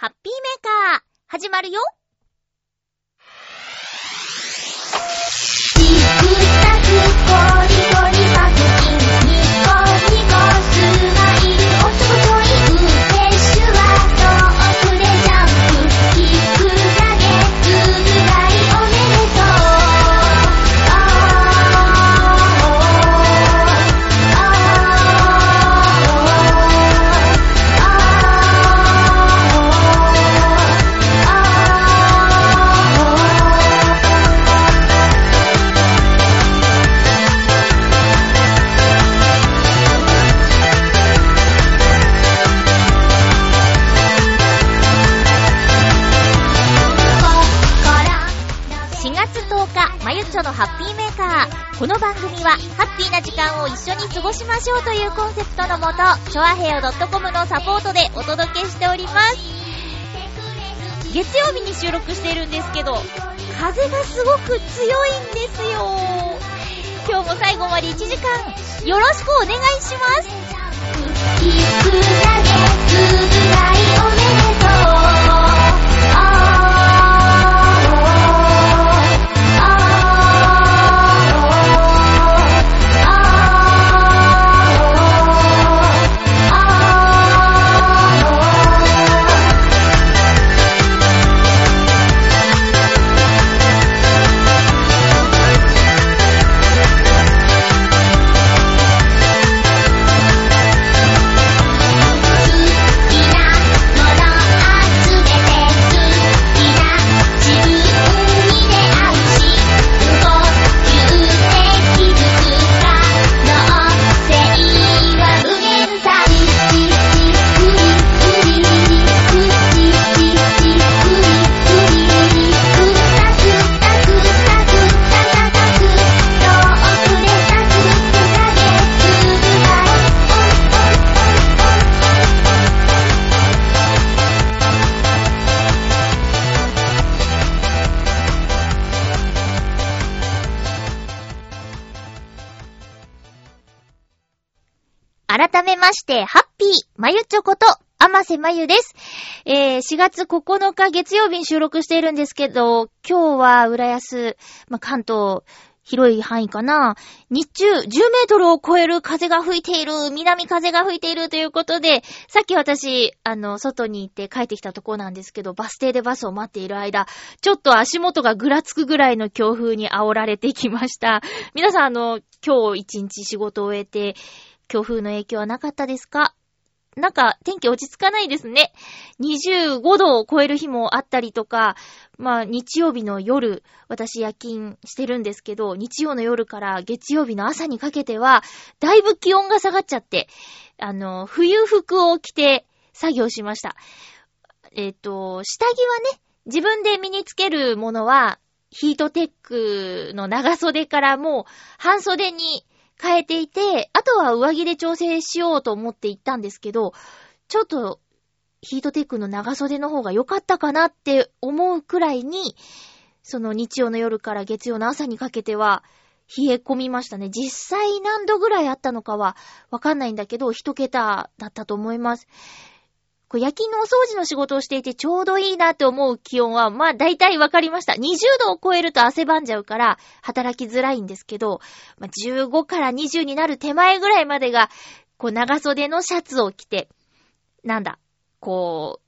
ハッピーメーカー、始まるよ。ハッピーメーカー。この番組は、ハッピーな時間を一緒に過ごしましょうというコンセプトのもと、チョアヘヨ .com のサポートでお届けしております。月曜日に収録しているんですけど、風がすごく強いんですよ。今日も最後まで1時間、よろしくお願いします。して、ハッピー、まゆちょこと、あませまゆです。えー、4月9日月曜日に収録しているんですけど、今日は浦安、ま、関東、広い範囲かな。日中、10メートルを超える風が吹いている、南風が吹いているということで、さっき私、あの、外に行って帰ってきたとこなんですけど、バス停でバスを待っている間、ちょっと足元がぐらつくぐらいの強風に煽られてきました。皆さん、あの、今日一日仕事を終えて、強風の影響はなかったですか？なんか天気落ち着かないですね。25度を超える日もあったりとか、まあ日曜日の夜、私夜勤してるんですけど、日曜の夜から月曜日の朝にかけては、だいぶ気温が下がっちゃって、あの、冬服を着て作業しました。えっ、と、下着はね、自分で身につけるものは、ヒートテックの長袖からもう半袖に変えていて、あとは上着で調整しようと思って行ったんですけど、ちょっとヒートテックの長袖の方が良かったかなって思うくらいに、その日曜の夜から月曜の朝にかけては冷え込みましたね。実際何度ぐらいあったのかはわかんないんだけど、一桁だったと思います。こう夜勤のお掃除の仕事をしていてちょうどいいなって思う気温は、まあ大体わかりました。20度を超えると汗ばんじゃうから働きづらいんですけど、まあ、15から20になる手前ぐらいまでが、こう長袖のシャツを着て、なんだ、こう、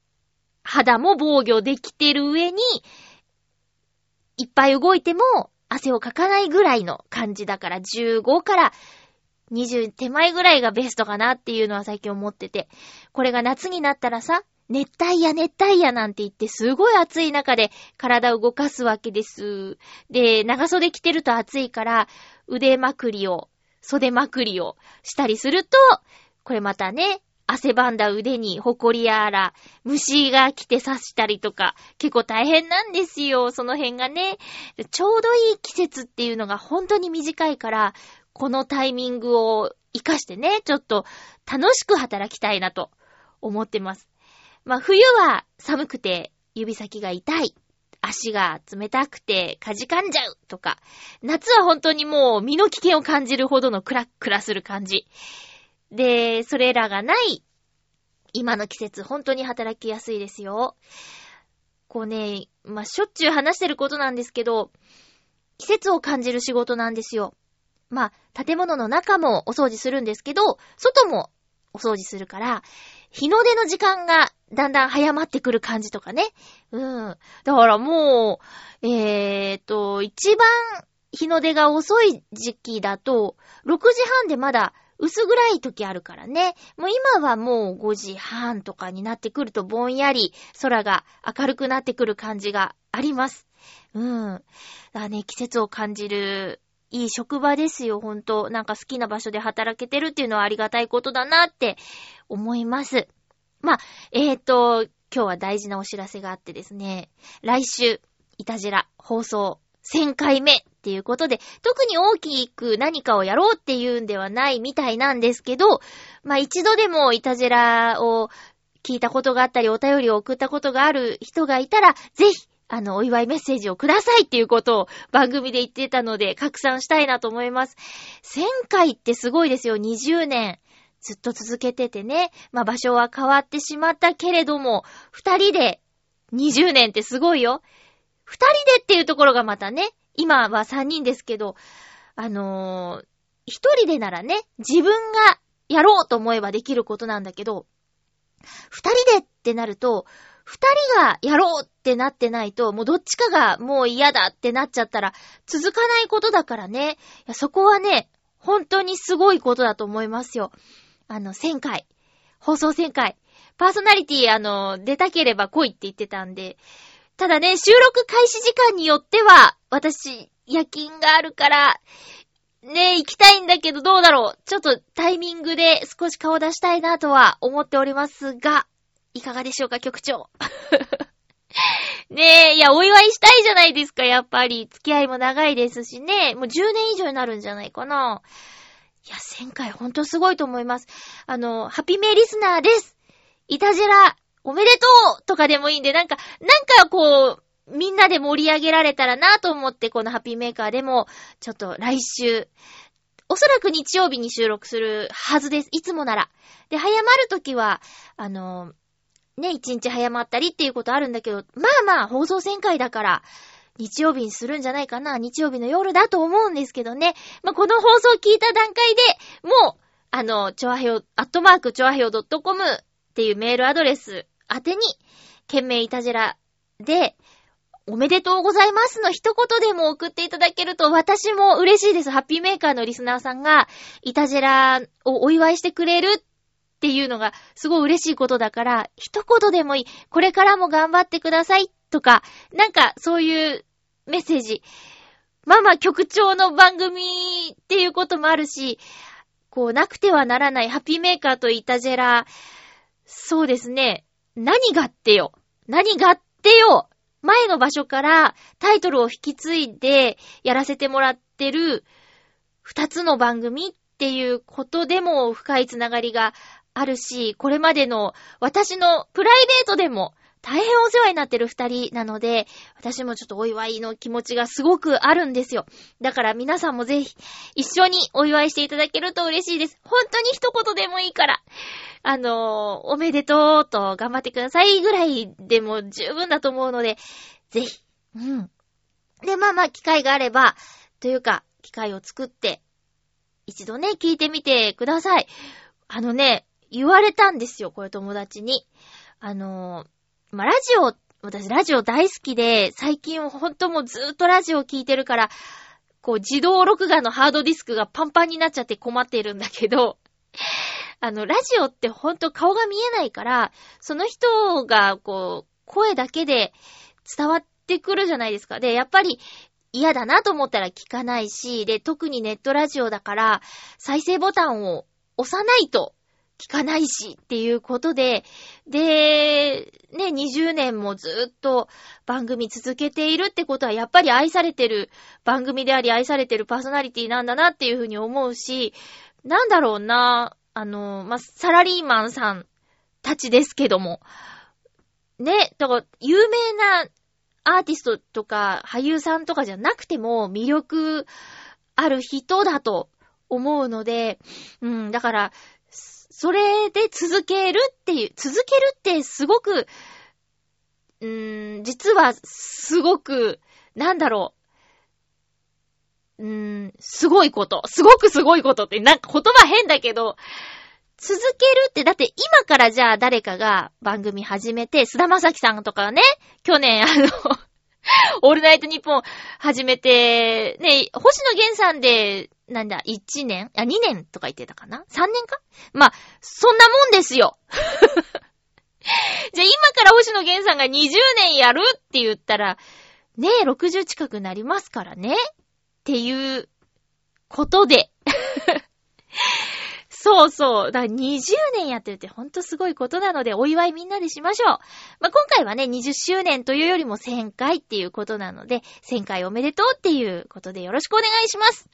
肌も防御できてる上に、いっぱい動いても汗をかかないぐらいの感じだから、15から20手前ぐらいがベストかなっていうのは最近思ってて。これが夏になったらさ、熱帯夜熱帯夜なんて言ってすごい暑い中で体を動かすわけです。で、長袖着てると暑いから腕まくりを、袖まくりをしたりすると、これまたね、汗ばんだ腕にホコリやら、虫が来て刺したりとか、結構大変なんですよ、その辺がね。ちょうどいい季節っていうのが本当に短いから、このタイミングを活かしてね、ちょっと楽しく働きたいなと思ってます。まあ冬は寒くて指先が痛い。足が冷たくてかじかんじゃうとか、夏は本当にもう身の危険を感じるほどのクラックラする感じ。で、それらがない今の季節、本当に働きやすいですよ。こうね、まあ、しょっちゅう話してることなんですけど、季節を感じる仕事なんですよ。まあ、建物の中もお掃除するんですけど、外もお掃除するから、日の出の時間がだんだん早まってくる感じとかね。うん。だからもう、えーと、一番日の出が遅い時期だと、6時半でまだ薄暗い時あるからね。もう今はもう5時半とかになってくるとぼんやり空が明るくなってくる感じがあります。うん。だね、季節を感じるいい職場ですよ、ほんと。なんか好きな場所で働けてるっていうのはありがたいことだなって思います。まあ、えーと、今日は大事なお知らせがあってですね、来週、いたじら放送1000回目っていうことで、特に大きく何かをやろうっていうんではないみたいなんですけど、まあ一度でもいたじらを聞いたことがあったり、お便りを送ったことがある人がいたら、ぜひ、あの、お祝いメッセージをくださいっていうことを番組で言ってたので、拡散したいなと思います。1000回ってすごいですよ、20年。ずっと続けててね。まあ場所は変わってしまったけれども、二人で20年ってすごいよ。二人でっていうところがまたね、今は三人ですけど、あのー、一人でならね、自分がやろうと思えばできることなんだけど、二人でってなると、二人がやろうってなってないと、もうどっちかがもう嫌だってなっちゃったら、続かないことだからね。そこはね、本当にすごいことだと思いますよ。あの、1000回。放送1000回。パーソナリティ、あの、出たければ来いって言ってたんで。ただね、収録開始時間によっては、私、夜勤があるから、ね行きたいんだけどどうだろう。ちょっとタイミングで少し顔出したいなとは思っておりますが、いかがでしょうか、局長。ねえ、いや、お祝いしたいじゃないですか、やっぱり。付き合いも長いですしね。もう10年以上になるんじゃないかな。いや、1000回ほんとすごいと思います。あの、ハピメリスナーです。いたじら、おめでとうとかでもいいんで、なんか、なんかこう、みんなで盛り上げられたらなと思って、このハピーメーカーでも、ちょっと来週、おそらく日曜日に収録するはずです。いつもなら。で、早まるときは、あの、ね、一日早まったりっていうことあるんだけど、まあまあ、放送旋回だから、日曜日にするんじゃないかな。日曜日の夜だと思うんですけどね。まあ、この放送聞いた段階で、もう、あの、ちょわへよ、アットマークちょわへよ .com っていうメールアドレス宛てに、懸命いたじらで、おめでとうございますの一言でも送っていただけると私も嬉しいです。ハッピーメーカーのリスナーさんが、いたじらをお祝いしてくれるっていうのがすごい嬉しいことだから、一言でもいい。これからも頑張ってくださいとか、なんかそういうメッセージ。まあまあ局長の番組っていうこともあるし、こうなくてはならないハッピーメーカーとイタジェラ、そうですね。何がってよ。何がってよ。前の場所からタイトルを引き継いでやらせてもらってる二つの番組っていうことでも深いつながりがあるし、これまでの私のプライベートでも大変お世話になってる二人なので、私もちょっとお祝いの気持ちがすごくあるんですよ。だから皆さんもぜひ一緒にお祝いしていただけると嬉しいです。本当に一言でもいいから。あのー、おめでとうと頑張ってくださいぐらいでも十分だと思うので、ぜひ。うん。で、まあまあ、機会があれば、というか、機会を作って、一度ね、聞いてみてください。あのね、言われたんですよ、これ友達に。あのー、まあ、ラジオ、私ラジオ大好きで、最近ほんともうずーっとラジオ聞いてるから、こう自動録画のハードディスクがパンパンになっちゃって困ってるんだけど、あの、ラジオってほんと顔が見えないから、その人がこう、声だけで伝わってくるじゃないですか。で、やっぱり嫌だなと思ったら聞かないし、で、特にネットラジオだから、再生ボタンを押さないと聞かないしっていうことで、で、ね、20年もずっと番組続けているってことは、やっぱり愛されてる番組であり愛されてるパーソナリティなんだなっていうふうに思うし、なんだろうな、あの、まサラリーマンさんたちですけども、ね、だから、有名なアーティストとか俳優さんとかじゃなくても魅力ある人だと思うので、うん、だから、それで続けるっていう、続けるってすごく、うーん、実はすごく、なんだろう。うーん、すごいこと。すごくすごいことって、なんか言葉変だけど、続けるって、だって今からじゃあ誰かが番組始めて、菅田正樹さんとかね、去年あの オールナイトニッポン始めて、ね、星野源さんで、なんだ、1年？あ、2年とか言ってたかな ?3 年か？まあ、そんなもんですよ じゃあ今から星野源さんが20年やるって言ったら、ねえ、60近くなりますからね。っていうことで そうそう。だから20年やってるってほんとすごいことなので、お祝いみんなでしましょう。まあ、今回はね、20周年というよりも1000回っていうことなので、1000回おめでとうっていうことでよろしくお願いします。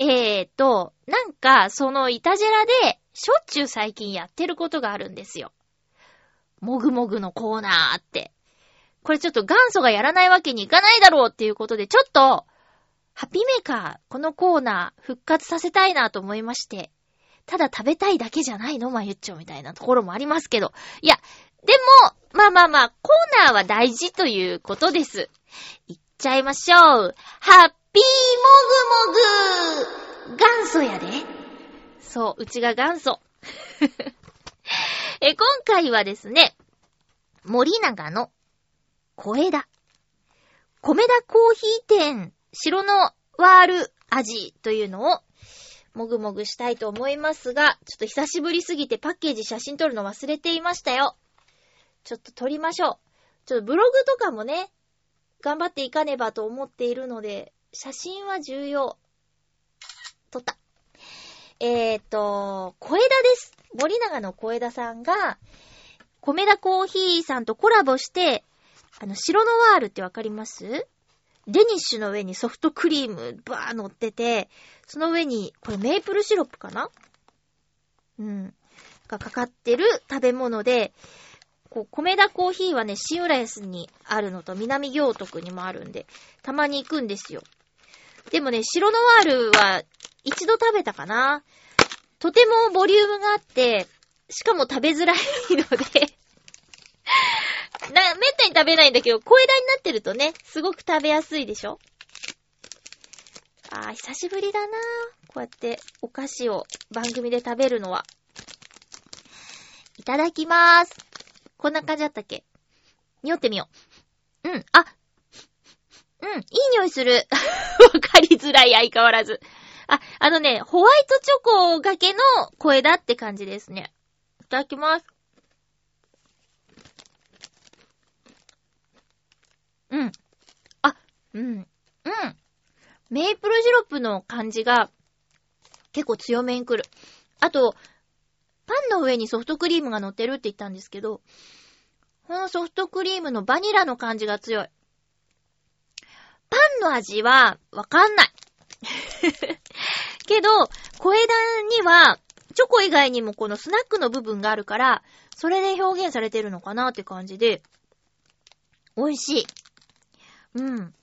えーと、なんか、そのイタジェラで、しょっちゅう最近やってることがあるんですよ。もぐもぐのコーナーって。これちょっと元祖がやらないわけにいかないだろうっていうことで、ちょっと、ハッピーメーカー、このコーナー復活させたいなと思いまして、ただ食べたいだけじゃないの？まゆっちょみたいなところもありますけど。いや、でも、まあまあまあ、コーナーは大事ということです。いっちゃいましょう。ハッピーもぐもぐ元祖やで。そう、うちが元祖。え、今回はですね、森永の小枝。米田コーヒー店白のワール味というのをもぐもぐしたいと思いますが、ちょっと久しぶりすぎてパッケージ写真撮るの忘れていましたよ。ちょっと撮りましょう。ちょっとブログとかもね、頑張っていかねばと思っているので、写真は重要。撮った。えーと、小枝です。森永の小枝さんが、米田コーヒーさんとコラボして、あの、白のワールってわかります？デニッシュの上にソフトクリームバー乗ってて、その上に、これメープルシロップかな？うん。がかかってる食べ物で、こう、米田コーヒーはね、新浦安にあるのと南行徳にもあるんで、たまに行くんですよ。でもね、白ノワールは一度食べたかなとてもボリュームがあって、しかも食べづらいのでな、めったに食べないんだけど、小枝になってるとね、すごく食べやすいでしょあー、久しぶりだなこうやってお菓子を番組で食べるのは。いただきまーす。こんな感じだったっけ？匂ってみよう。うん、あ、うん、いい匂いする。わかりづらい、相変わらず。あ、あのね、ホワイトチョコがけの声だって感じですね。いただきます。うん。あ、うん。うん。メープルシロップの感じが結構強めに来る。あと、パンの上にソフトクリームが乗ってるって言ったんですけど、このソフトクリームのバニラの感じが強い。パンの味はわかんない。けど、小枝には、チョコ以外にもこのスナックの部分があるから、それで表現されてるのかなって感じで、美味しい。うん。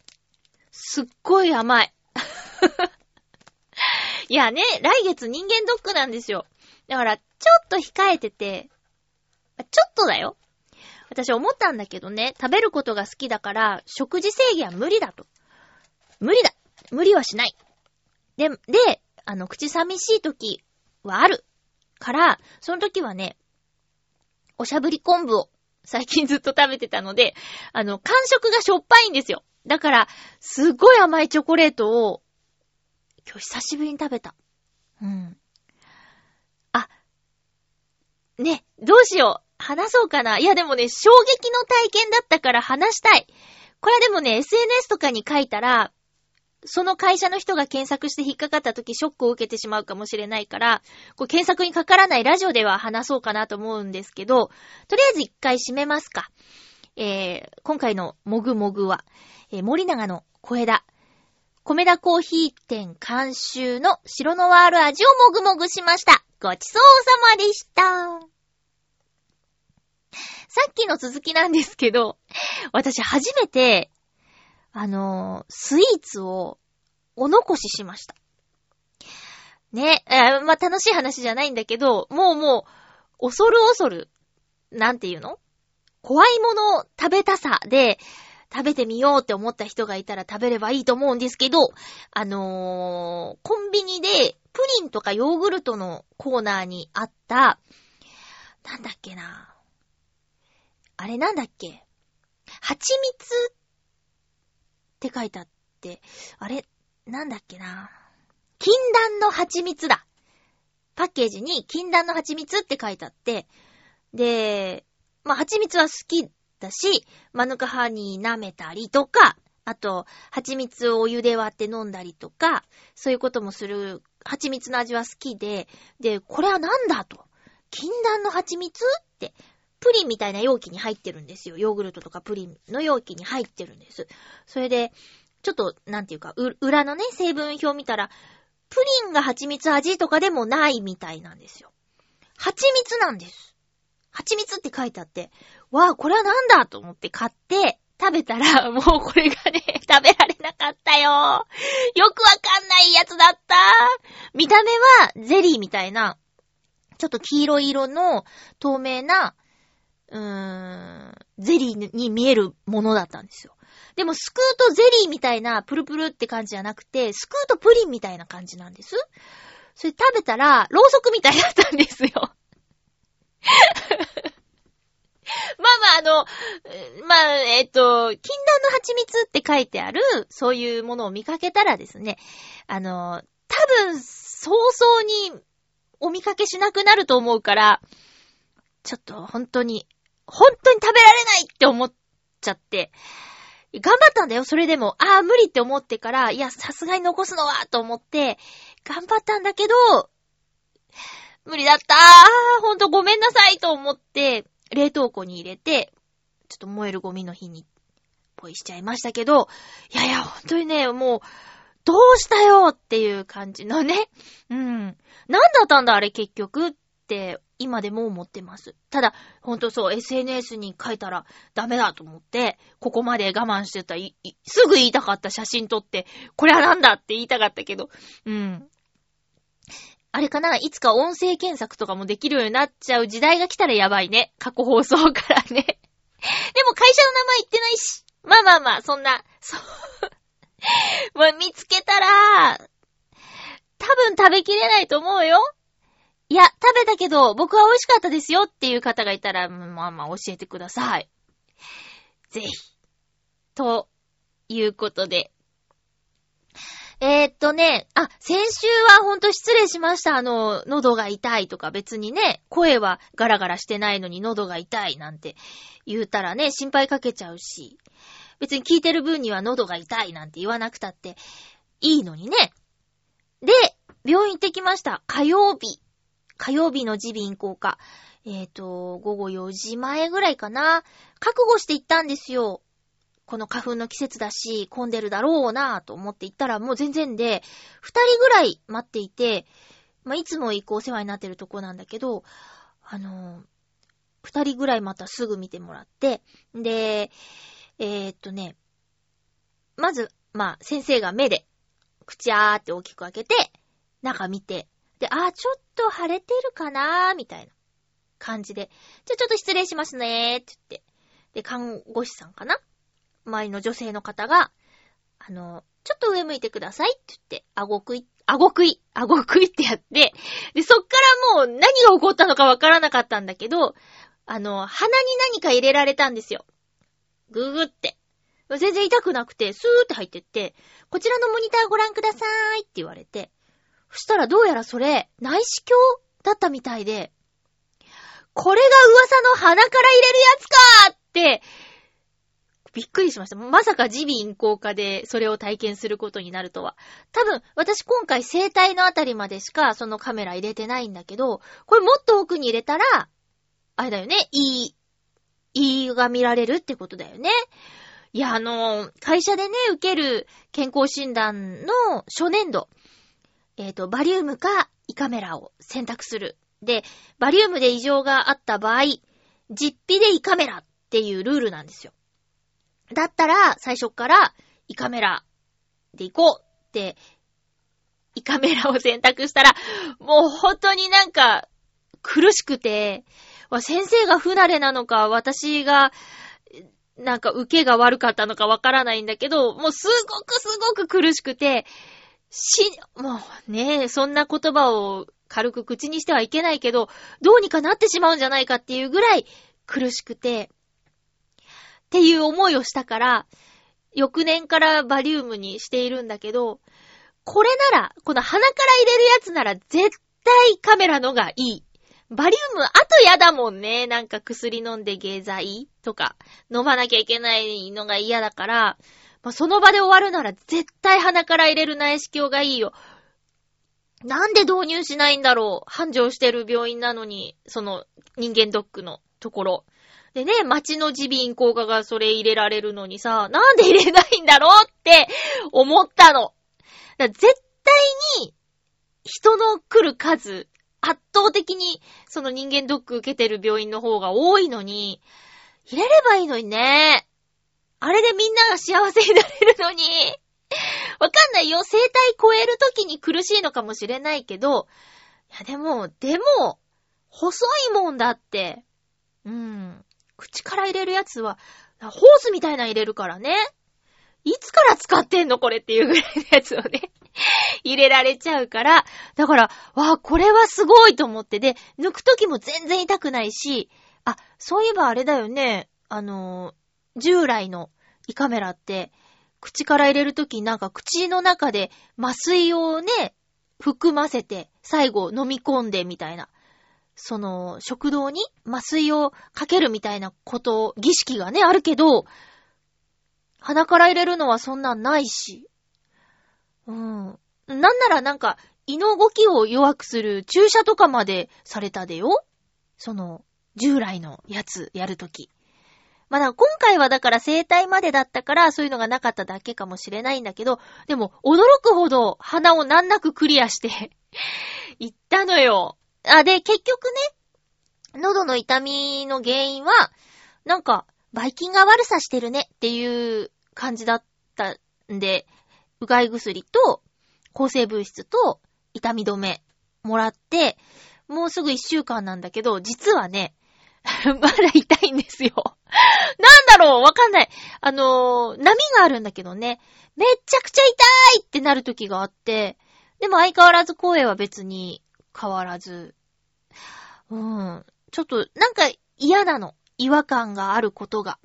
すっごい甘い。いやね、来月人間ドックなんですよ。だから、ちょっと控えてて、ちょっとだよ。私思ったんだけどね、食べることが好きだから、食事制限は無理だと。無理だ無理はしない。で、で、あの、口寂しい時はある。から、その時はね、おしゃぶり昆布を最近ずっと食べてたので、あの、感触がしょっぱいんですよ。だから、すっごい甘いチョコレートを、今日久しぶりに食べた。うん。あ、ね、どうしよう。話そうかな。いやでもね、衝撃の体験だったから話したい。これはでもね、SNS とかに書いたら、その会社の人が検索して引っかかった時ショックを受けてしまうかもしれないから、こう検索にかからないラジオでは話そうかなと思うんですけど、とりあえず一回締めますか。えー、今回のもぐもぐは、えー、森永の小枝、米田コーヒー店監修の白のワール味をもぐもぐしました。ごちそうさまでした。さっきの続きなんですけど、私初めてあの、スイーツをお残ししました。ね、えまあ、楽しい話じゃないんだけど、もうもう、恐る恐る、なんていうの？怖いもの食べたさで、食べてみようって思った人がいたら食べればいいと思うんですけど、あのー、コンビニでプリンとかヨーグルトのコーナーにあった、なんだっけな。あれなんだっけ？蜂蜜って書いてあって、あれ？なんだっけな。禁断の蜂蜜だ。パッケージに禁断の蜂蜜って書いてあって、で、まあ、蜂蜜は好きだし、マヌカハニー舐めたりとか、あと、蜂蜜をお湯で割って飲んだりとか、そういうこともする、蜂蜜の味は好きで、で、これはなんだと。禁断の蜂蜜って、プリンみたいな容器に入ってるんですよ。ヨーグルトとかプリンの容器に入ってるんです。それで、ちょっと、なんていうか、裏のね、成分表見たら、プリンが蜂蜜味とかでもないみたいなんですよ。蜂蜜なんです。蜂蜜って書いてあって、わあ、これはなんだと思って買って、食べたら、もうこれがね、食べられなかったよ。よくわかんないやつだった。見た目はゼリーみたいな、ちょっと黄色色の透明な、うーん、ゼリーに見えるものだったんですよ。でも、スクートゼリーみたいなプルプルって感じじゃなくて、スクートプリンみたいな感じなんです。それ食べたら、ろうそくみたいだったんですよ。まあまあ、あの、まあ、えっと、禁断の蜂蜜って書いてある、そういうものを見かけたらですね、あの、多分、早々にお見かけしなくなると思うから、ちょっと本当に、本当に食べられないって思っちゃって、頑張ったんだよ、それでも。ああ、無理って思ってから、いや、さすがに残すのは、と思って、頑張ったんだけど、無理だったーほんとごめんなさいと思って、冷凍庫に入れて、ちょっと燃えるゴミの日に、ポイしちゃいましたけど、いやいや、ほんとにね、もう、どうしたよっていう感じのね。うん。なんだったんだあれ結局っって、今でも思ってます。ただ、ほんとそう、SNS に書いたらダメだと思って、ここまで我慢してた、すぐ言いたかった写真撮って、これはなんだって言いたかったけど、うん。あれかないつか音声検索とかもできるようになっちゃう時代が来たらやばいね。過去放送からね。でも会社の名前言ってないし。まあまあまあ、そんな、そう。もう見つけたら、多分食べきれないと思うよ。いや、食べたけど、僕は美味しかったですよっていう方がいたら、まあまあ教えてください。ぜひ。ということで、えー、っとね、あ、先週はほんと失礼しました。あの、喉が痛いとか別にね、声はガラガラしてないのに喉が痛いなんて言うたらね、心配かけちゃうし、別に聞いてる分には喉が痛いなんて言わなくたっていいのにね。で、病院行ってきました。火曜日。火曜日の耳鼻咽喉科。えっ、ー、と、午後4時前ぐらいかな。覚悟して行ったんですよ。この花粉の季節だし、混んでるだろうなぁと思って行ったらもう全然で、二人ぐらい待っていて、まあ、いつも行くお世話になってるとこなんだけど、あのー、二人ぐらいまたすぐ見てもらって、で、えー、っとね、まず、まあ、先生が目で、口あーって大きく開けて、中見て、で、あ、ちょっと腫れてるかなーみたいな感じで、じゃちょっと失礼しますねーって言って、で、看護師さんかな？周りの女性の方が、あの、ちょっと上向いてくださいって言って、顎食い、顎食い、顎食いってやって、で、そっからもう何が起こったのかわからなかったんだけど、あの、鼻に何か入れられたんですよ。ぐぐって。全然痛くなくて、スーって入ってって、こちらのモニターご覧くださーいって言われて、そしたらどうやらそれ、内視鏡だったみたいで、これが噂の鼻から入れるやつかって、びっくりしました。まさか耳鼻咽喉科でそれを体験することになるとは。多分、私今回生体のあたりまでしかそのカメラ入れてないんだけど、これもっと奥に入れたら、あれだよね、いい、いいが見られるってことだよね。いや、あの、会社でね、受ける健康診断の初年度。えっ、ー、と、バリウムか胃カメラを選択する。で、バリウムで異常があった場合、実費で胃カメラっていうルールなんですよ。だったら、最初から胃カメラで行こうって胃カメラを選択したら、もう本当になんか苦しくて、先生が不慣れなのか、私がなんか受けが悪かったのかわからないんだけど、もうすごくすごく苦しくて、し、もうね、そんな言葉を軽く口にしてはいけないけど、どうにかなってしまうんじゃないかっていうぐらい苦しくて、っていう思いをしたから、翌年からバリウムにしているんだけど、これなら、この鼻から入れるやつなら絶対カメラのがいい。バリウム、あとやだもんね。なんか薬飲んで下剤とか、飲まなきゃいけないのが嫌だから、まあ、その場で終わるなら絶対鼻から入れる内視鏡がいいよ。なんで導入しないんだろう繁盛してる病院なのに、その人間ドックのところ。でね、町の耳鼻咽喉科がそれ入れられるのにさ、なんで入れないんだろうって思ったの。絶対に人の来る数圧倒的にその人間ドック受けてる病院の方が多いのに、入れればいいのにね。あれでみんなが幸せになれるのに。わかんないよ。生体超えるときに苦しいのかもしれないけど、いやでも、でも、細いもんだって。うん。口から入れるやつは、ホースみたいな入れるからね。いつから使ってんのこれっていうぐらいのやつをね入れられちゃうから、だから、わあ、これはすごいと思って、で、抜くときも全然痛くないし、あ、そういえばあれだよね、あの従来の胃カメラって、口から入れるときなんか口の中で麻酔をね、含ませて、最後飲み込んでみたいな。その、食道に麻酔をかけるみたいなこと、儀式がね、あるけど、鼻から入れるのはそんなんないし。うん。なんならなんか、胃の動きを弱くする注射とかまでされたでよその、従来のやつやるとき。まだ今回はだから生体までだったからそういうのがなかっただけかもしれないんだけど、でも驚くほど鼻を難なくクリアして 行ったのよ。あ、で、結局ね、喉の痛みの原因は、なんか、バイキンが悪さしてるねっていう感じだったんで、うがい薬と、抗生物質と、痛み止め、もらって、もうすぐ一週間なんだけど、実はね、まだ痛いんですよ。なんだろうわかんない。あのー、波があるんだけどね。めっちゃくちゃ痛いってなる時があって、でも相変わらず声は別に変わらず。うん。ちょっと、なんか嫌なの。違和感があることが。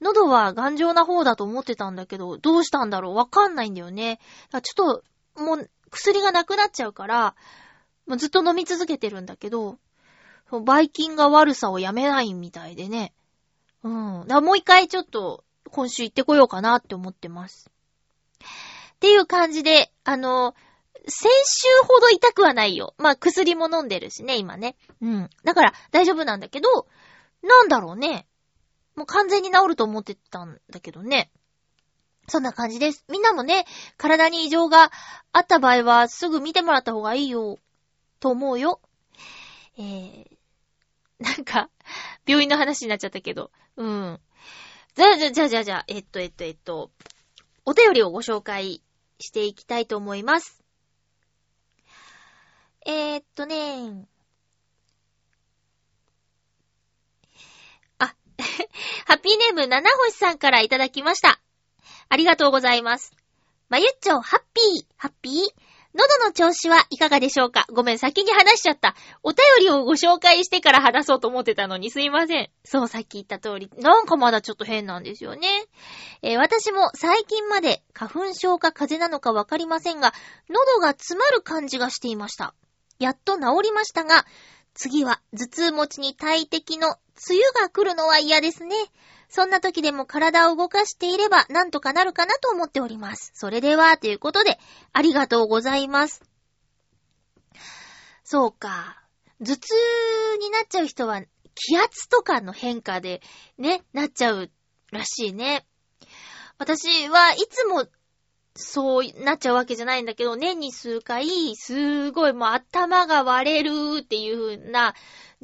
喉は頑丈な方だと思ってたんだけど、どうしたんだろうわかんないんだよね。ちょっと、もう、薬がなくなっちゃうから、もうずっと飲み続けてるんだけど、バイキンが悪さをやめないみたいでね。うん。だもう一回ちょっと、今週行ってこようかなって思ってます。っていう感じで、あの、先週ほど痛くはないよ。まあ、薬も飲んでるしね、今ね。うん。だから、大丈夫なんだけど、なんだろうね。もう完全に治ると思ってたんだけどね。そんな感じです。みんなもね、体に異常があった場合はすぐ見てもらった方がいいよ、と思うよ。えー、なんか、病院の話になっちゃったけど、うん。じゃあ、じゃあ、じゃあ、じゃあ、じゃ、えっと、えっと、えっと、お便りをご紹介していきたいと思います。えー、っとねあ、ハッピーネーム七星さんからいただきました。ありがとうございます。まゆっちょ、ハッピー、ハッピー？喉の調子はいかがでしょうか？ごめん、先に話しちゃった。お便りをご紹介してから話そうと思ってたのにすいません。そう、さっき言った通り。なんかまだちょっと変なんですよね。えー、私も最近まで花粉症か風邪なのかわかりませんが、喉が詰まる感じがしていました。やっと治りましたが、次は頭痛持ちに大敵の梅雨が来るのは嫌ですね。そんな時でも体を動かしていればなんとかなるかなと思っております。それでは、ということで、ありがとうございます。そうか。頭痛になっちゃう人は気圧とかの変化でね、なっちゃうらしいね。私はいつもそうなっちゃうわけじゃないんだけど、年に数回、すごいもう頭が割れるっていう風な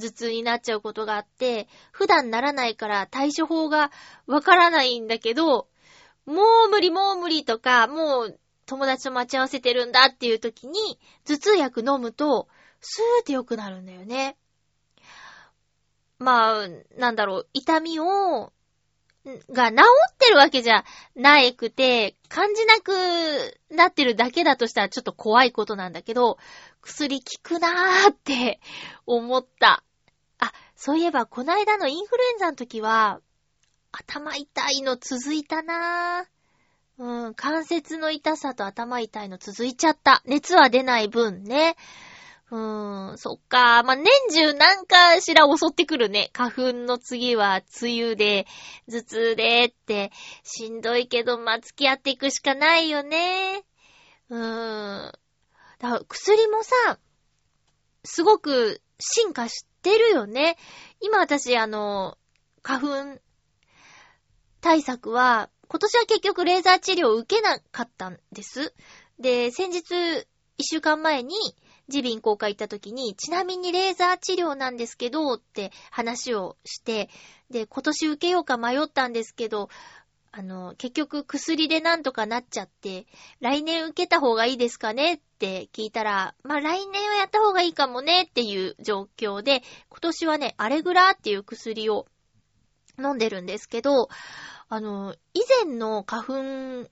頭痛になっちゃうことがあって、普段ならないから対処法がわからないんだけど、もう無理もう無理とか、もう友達と待ち合わせてるんだっていう時に、頭痛薬飲むと、スーって良くなるんだよね。まあ、なんだろう、痛みを、が治ってるわけじゃないくて、感じなくなってるだけだとしたらちょっと怖いことなんだけど、薬効くなーって 思った。あ、そういえばこないだのインフルエンザの時は、頭痛いの続いたなー。うん、関節の痛さと頭痛いの続いちゃった。熱は出ない分ね。うーん、そっか。まあ、年中なんかしら襲ってくるね。花粉の次は梅雨で、頭痛でって、しんどいけど、まあ、付き合っていくしかないよね。うーん。だ薬もさ、すごく進化してるよね。今私、あの、花粉対策は、今年は結局レーザー治療を受けなかったんです。で、先日、一週間前に、耳鼻咽喉科行った時に、ちなみにレーザー治療なんですけど、って話をして、で、今年受けようか迷ったんですけど、あの、結局薬でなんとかなっちゃって、来年受けた方がいいですかねって聞いたら、まあ来年はやった方がいいかもねっていう状況で、今年はね、アレグラっていう薬を飲んでるんですけど、あの、以前の花粉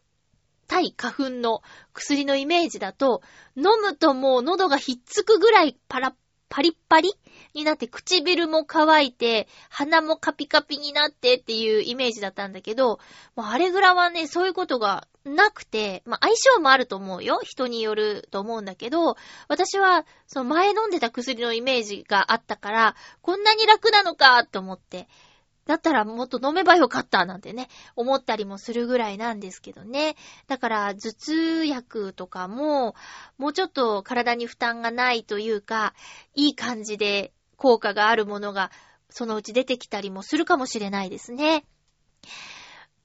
対花粉の薬のイメージだと、飲むともう喉がひっつくぐらいパラッ、パリッパリになって唇も乾いて、鼻もカピカピになってっていうイメージだったんだけど、もうあれぐらはね、そういうことがなくて、まあ相性もあると思うよ。人によると思うんだけど、私はその前飲んでた薬のイメージがあったから、こんなに楽なのかと思って、だったらもっと飲めばよかったなんてね、思ったりもするぐらいなんですけどね。だから頭痛薬とかも、もうちょっと体に負担がないというか、いい感じで効果があるものがそのうち出てきたりもするかもしれないですね。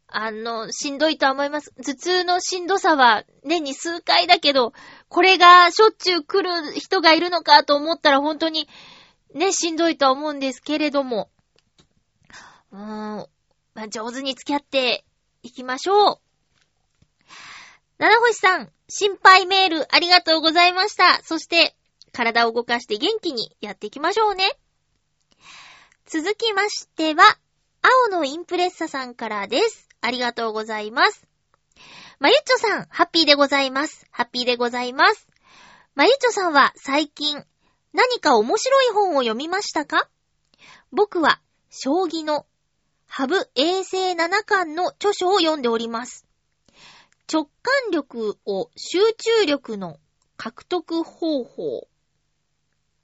あの、しんどいとは思います。頭痛のしんどさは年に数回だけど、これがしょっちゅう来る人がいるのかと思ったら本当にね、しんどいとは思うんですけれども、うーん、まあ、上手に付き合っていきましょう。七星さん、心配メールありがとうございました。そして、体を動かして元気にやっていきましょうね。続きましては、青のインプレッサさんからです。ありがとうございます。まゆっちょさん、ハッピーでございます。ハッピーでございます。まゆっちょさんは最近、何か面白い本を読みましたか？僕は、将棋のハブ衛星七巻の著書を読んでおります。直感力を集中力の獲得方法。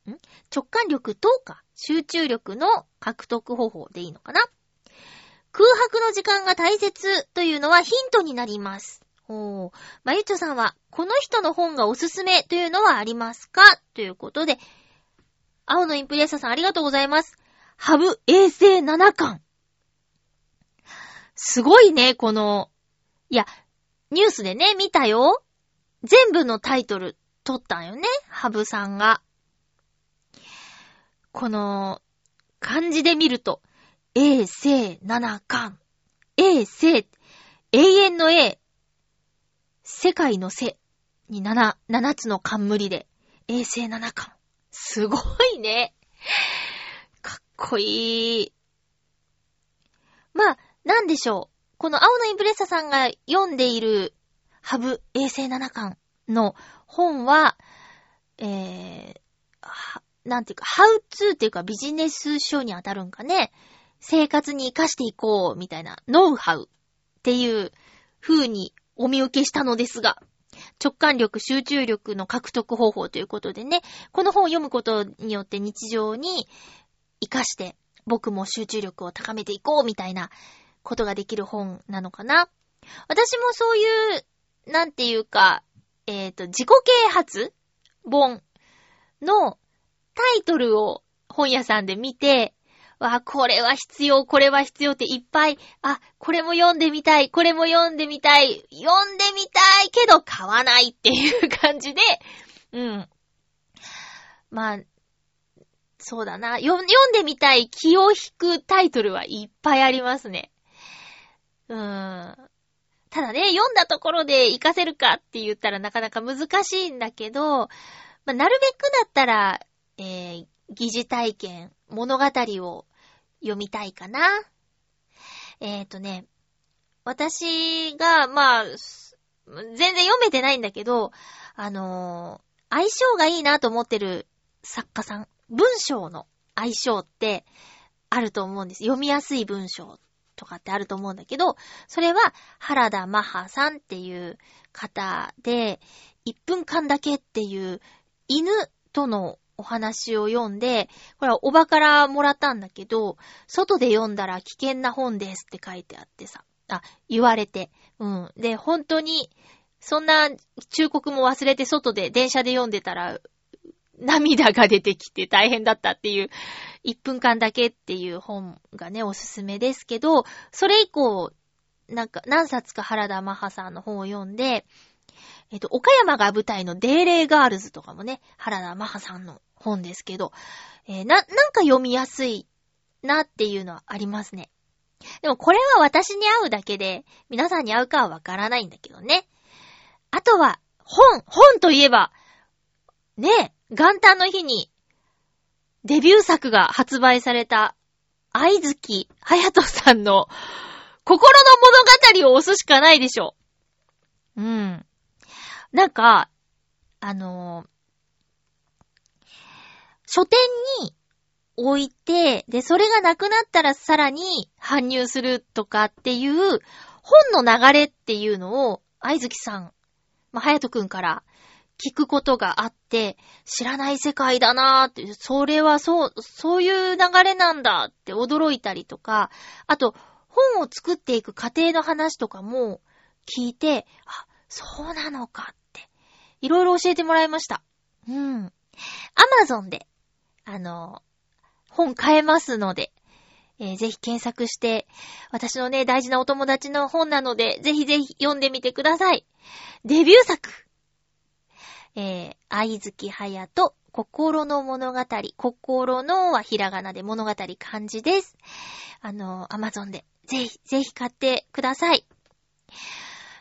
ん？直感力とか集中力の獲得方法でいいのかな？空白の時間が大切というのはヒントになります。おー。まゆちょさんは、この人の本がおすすめというのはありますか？ということで、青のインプレッサーさんありがとうございます。ハブ衛星七巻。すごいね、この、いや、ニュースでね、見たよ。全部のタイトル取ったんよね、ハブさんが。この、漢字で見ると、永世七巻。永世、永遠の永、世界の世に七、七つの冠で、永世七巻。すごいね。かっこいい。まあ、なんでしょう。この青のインプレッサさんが読んでいるハブ衛星七巻の本は、えー、なんていうか、ハウツーっていうかビジネス書に当たるんかね。生活に活かしていこう、みたいな、ノウハウっていう風にお見受けしたのですが、直感力、集中力の獲得方法ということでね、この本を読むことによって日常に活かして僕も集中力を高めていこうみたいなことができる本なのかな。私もそういう、なんていうか、えっ、ー、と、自己啓発本のタイトルを本屋さんで見て、わ、これは必要、これは必要っていっぱい、あ、これも読んでみたい、これも読んでみたい、読んでみたいけど買わないっていう感じで、うん。まあ、そうだな。読んでみたい気を引くタイトルはいっぱいありますね。ただね、読んだところで活かせるかって言ったらなかなか難しいんだけど、まあ、なるべくだったら、えー、疑似体験、物語を読みたいかな。えっ、ー、とね、私が、まあ、全然読めてないんだけど、あのー、相性がいいなと思ってる作家さん、文章の相性ってあると思うんです。読みやすい文章とかってあると思うんだけど、それは原田マハさんっていう方で、1分間だけっていう犬とのお話を読んで、これはおばからもらったんだけど、外で読んだら危険な本ですって書いてあってさ。あ、言われて。うん。で、本当に、そんな忠告も忘れて外で電車で読んでたら、涙が出てきて大変だったっていう、1分間だけっていう本がね、おすすめですけど、それ以降、なんか、何冊か原田マハさんの本を読んで、えっと、岡山が舞台のデーレーガールズとかもね、原田マハさんの本ですけど、えー、な、なんか読みやすいなっていうのはありますね。でもこれは私に合うだけで、皆さんに合うかはわからないんだけどね。あとは、本、本といえば、ねえ、元旦の日に、デビュー作が発売された、愛月隼人さんの、心の物語を押すしかないでしょ。うん。なんか、あのー、書店に置いて、で、それがなくなったらさらに搬入するとかっていう、本の流れっていうのを、愛月さん、まあ、はやとくんから聞くことがあって、知らない世界だなーって、それはそう、そういう流れなんだって驚いたりとか、あと、本を作っていく過程の話とかも聞いて、あ、そうなのかって、いろいろ教えてもらいました。うん。アマゾンで、あの、本買えますので、えー、ぜひ検索して、私のね、大事なお友達の本なので、ぜひぜひ読んでみてください。デビュー作。えー、愛月隼人、心の物語。心のはひらがなで物語漢字です。あの、アマゾンで、ぜひ、ぜひ買ってください。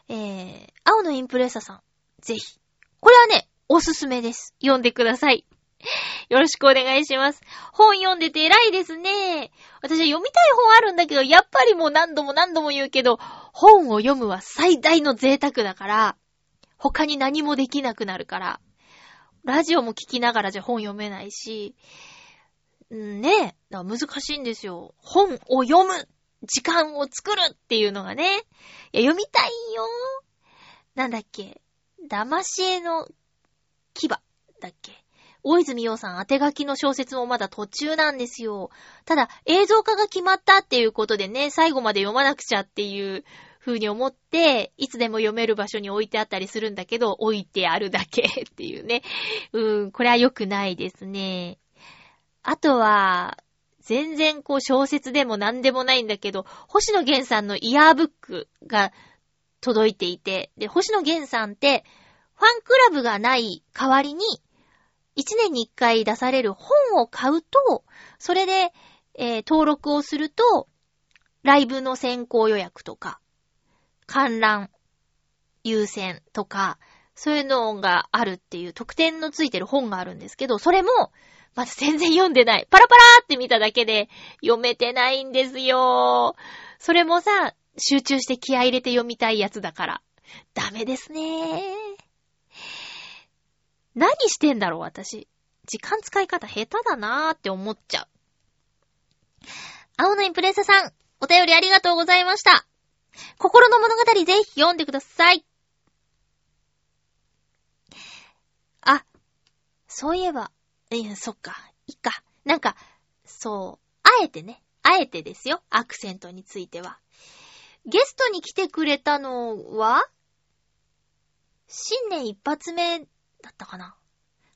えー、青のインプレッサさん、ぜひ。これはね、おすすめです。読んでください。よろしくお願いします。本読んでて偉いですね。私は読みたい本あるんだけど、やっぱりもう何度も何度も言うけど、本を読むは最大の贅沢だから、他に何もできなくなるから、ラジオも聞きながらじゃ本読めないし、ねえ、難しいんですよ。本を読む時間を作るっていうのがね。いや、読みたいよ。なんだっけ。騙し絵の牙だっけ。大泉洋さん当て書きの小説もまだ途中なんですよ。ただ、映像化が決まったっていうことでね、最後まで読まなくちゃっていう風に思って、いつでも読める場所に置いてあったりするんだけど、置いてあるだけっていうね。うん、これは良くないですね。あとは、全然こう小説でも何でもないんだけど、星野源さんのイヤーブックが届いていて、で、星野源さんって、ファンクラブがない代わりに、一年に一回出される本を買うと、それで、えー、登録をすると、ライブの先行予約とか、観覧優先とか、そういうのがあるっていう特典のついてる本があるんですけど、それも、まず全然読んでない。パラパラーって見ただけで読めてないんですよ。それもさ、集中して気合入れて読みたいやつだから。ダメですね。何してんだろう、私。時間使い方下手だなーって思っちゃう。青のインプレッサさん、お便りありがとうございました。心の物語ぜひ読んでください。あ、そういえば、えー、そっか、いっか。なんか、そう、あえてね、あえてですよ、アクセントについては。ゲストに来てくれたのは、新年一発目だったかな。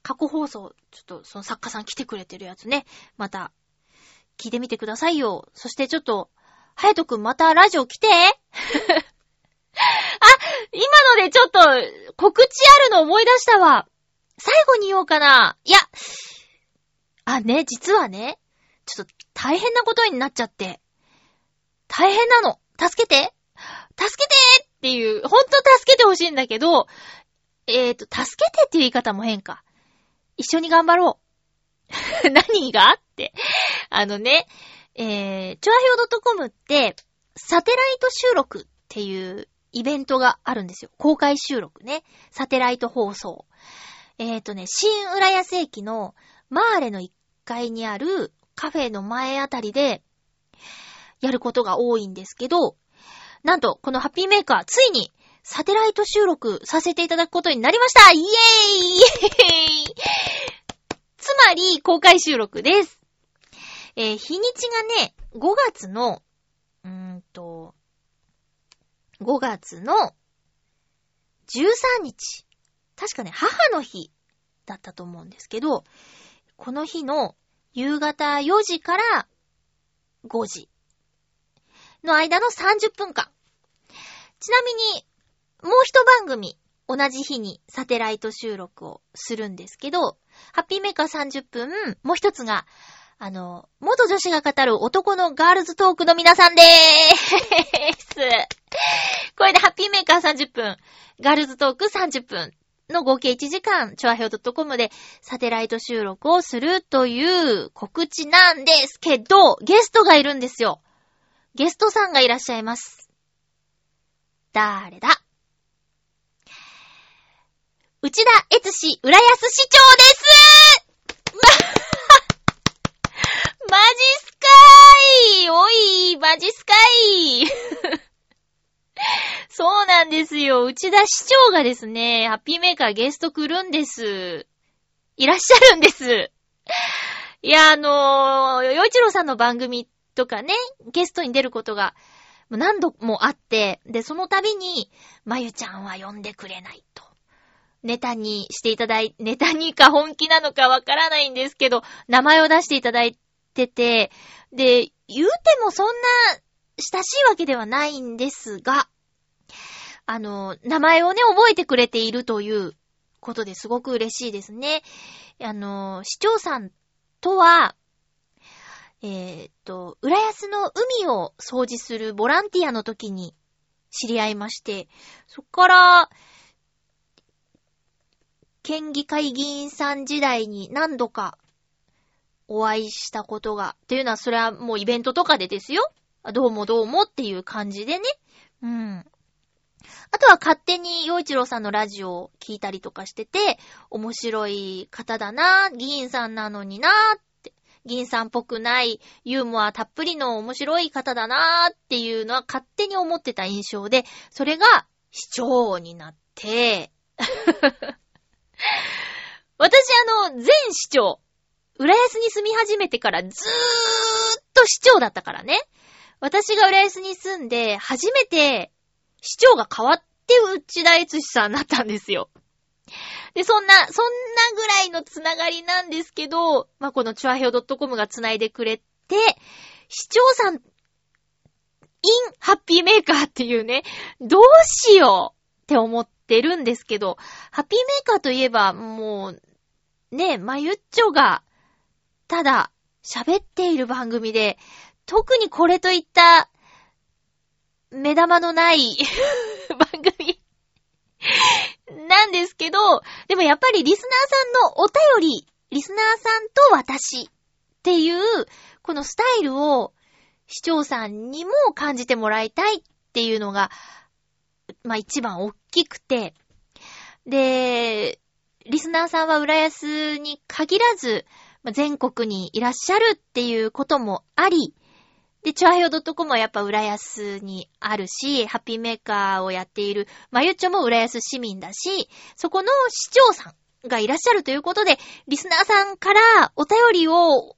過去放送、ちょっとその作家さん来てくれてるやつね、また、聞いてみてくださいよ。そしてちょっと、はやとくんまたラジオ来てあ、今のでちょっと告知あるの思い出したわ。最後に言おうかな。いや、あ、ね、実はね、ちょっと大変なことになっちゃって。大変なの。助けて助けてっていう、ほんと助けてほしいんだけど、えっ、ー、と、助けてっていう言い方も変か。一緒に頑張ろう。何が？って。あのね、えー、チョアヘオ .com って、サテライト収録っていうイベントがあるんですよ。公開収録ね。サテライト放送。えっ、ー、とね、新浦安駅のマーレの1階にあるカフェの前あたりでやることが多いんですけど、なんと、このハッピーメーカー、ついにサテライト収録させていただくことになりましたイエーイイエーイつまり、公開収録です。えー、日にちがね、5月の、うんと、5月の13日。確かね、母の日だったと思うんですけど、この日の夕方4時から5時の間の30分間。ちなみに、もう一番組、同じ日にサテライト収録をするんですけど、ハッピーメーカー30分、もう一つが、あの、元女子が語る男のガールズトークの皆さんでーす。これでハッピーメーカー30分、ガールズトーク30分の合計1時間、チョアヘオ .com でサテライト収録をするという告知なんですけど、ゲストがいるんですよ。ゲストさんがいらっしゃいます。だーれだ？内田悦司浦安市長ですマジスカイおマジスカイそうなんですよ。内田市長がですね、ハッピーメーカーゲスト来るんです。いらっしゃるんです。いや、あのー、洋一郎さんの番組とかね、ゲストに出ることが何度もあって、で、その度に、まゆちゃんは呼んでくれないと。ネタにしていただい、ネタにか本気なのかわからないんですけど、名前を出していただいてて、で、言うてもそんな親しいわけではないんですが、あの、名前をね、覚えてくれているということですごく嬉しいですね。あの、市長さんとは、えー、っと、浦安の海を掃除するボランティアの時に知り合いまして、そっから、県議会議員さん時代に何度かお会いしたことが、っていうのはそれはもうイベントとかでですよ。どうもどうもっていう感じでね。うん。あとは勝手に洋一郎さんのラジオを聞いたりとかしてて、面白い方だな、議員さんなのになって、議員さんっぽくない、ユーモアたっぷりの面白い方だなっていうのは勝手に思ってた印象で、それが市長になって、私あの、前市長、浦安に住み始めてからずーっと市長だったからね。私が浦安に住んで、初めて市長が変わって内田悦司さんになったんですよ。で、そんな、そんなぐらいのつながりなんですけど、まあ、このチュアヘオ .com が繋いでくれて、市長さん、インハッピーメーカーっていうね、どうしようって思ってるんですけど、ハッピーメーカーといえば、もう、ね、まゆっちょが、ただ、喋っている番組で、特にこれといった目玉のない 番組なんですけど、でもやっぱりリスナーさんのお便り、リスナーさんと私っていう、このスタイルを視聴さんにも感じてもらいたいっていうのが、まあ一番大きくて、で、リスナーさんは浦安に限らず、全国にいらっしゃるっていうこともあり、で、チョアヘオ .com はやっぱ浦安にあるし、ハッピーメーカーをやっている、まゆちょも浦安市民だし、そこの市長さんがいらっしゃるということで、リスナーさんからお便りを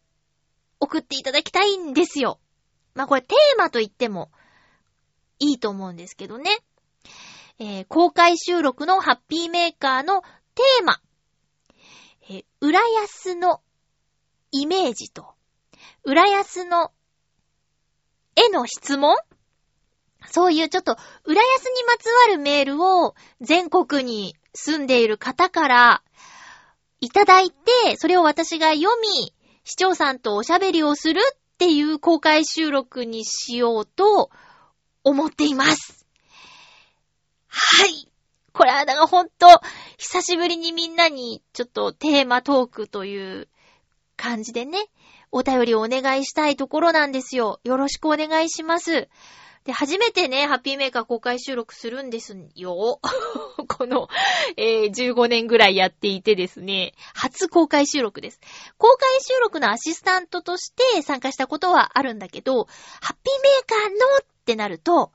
送っていただきたいんですよ。まあこれテーマと言ってもいいと思うんですけどね。えー、公開収録のハッピーメーカーのテーマ。えー、浦安のイメージと、浦安のへの質問？そういうちょっと、浦安にまつわるメールを全国に住んでいる方からいただいて、それを私が読み、市長さんとおしゃべりをするっていう公開収録にしようと思っています。はい。これはだからほんと、久しぶりにみんなにちょっとテーマトークという感じでね、お便りをお願いしたいところなんですよ。よろしくお願いします。で、初めてね、ハッピーメーカー公開収録するんですよ。この、えー、15年ぐらいやっていてですね、初公開収録です。公開収録のアシスタントとして参加したことはあるんだけど、ハッピーメーカーのってなると、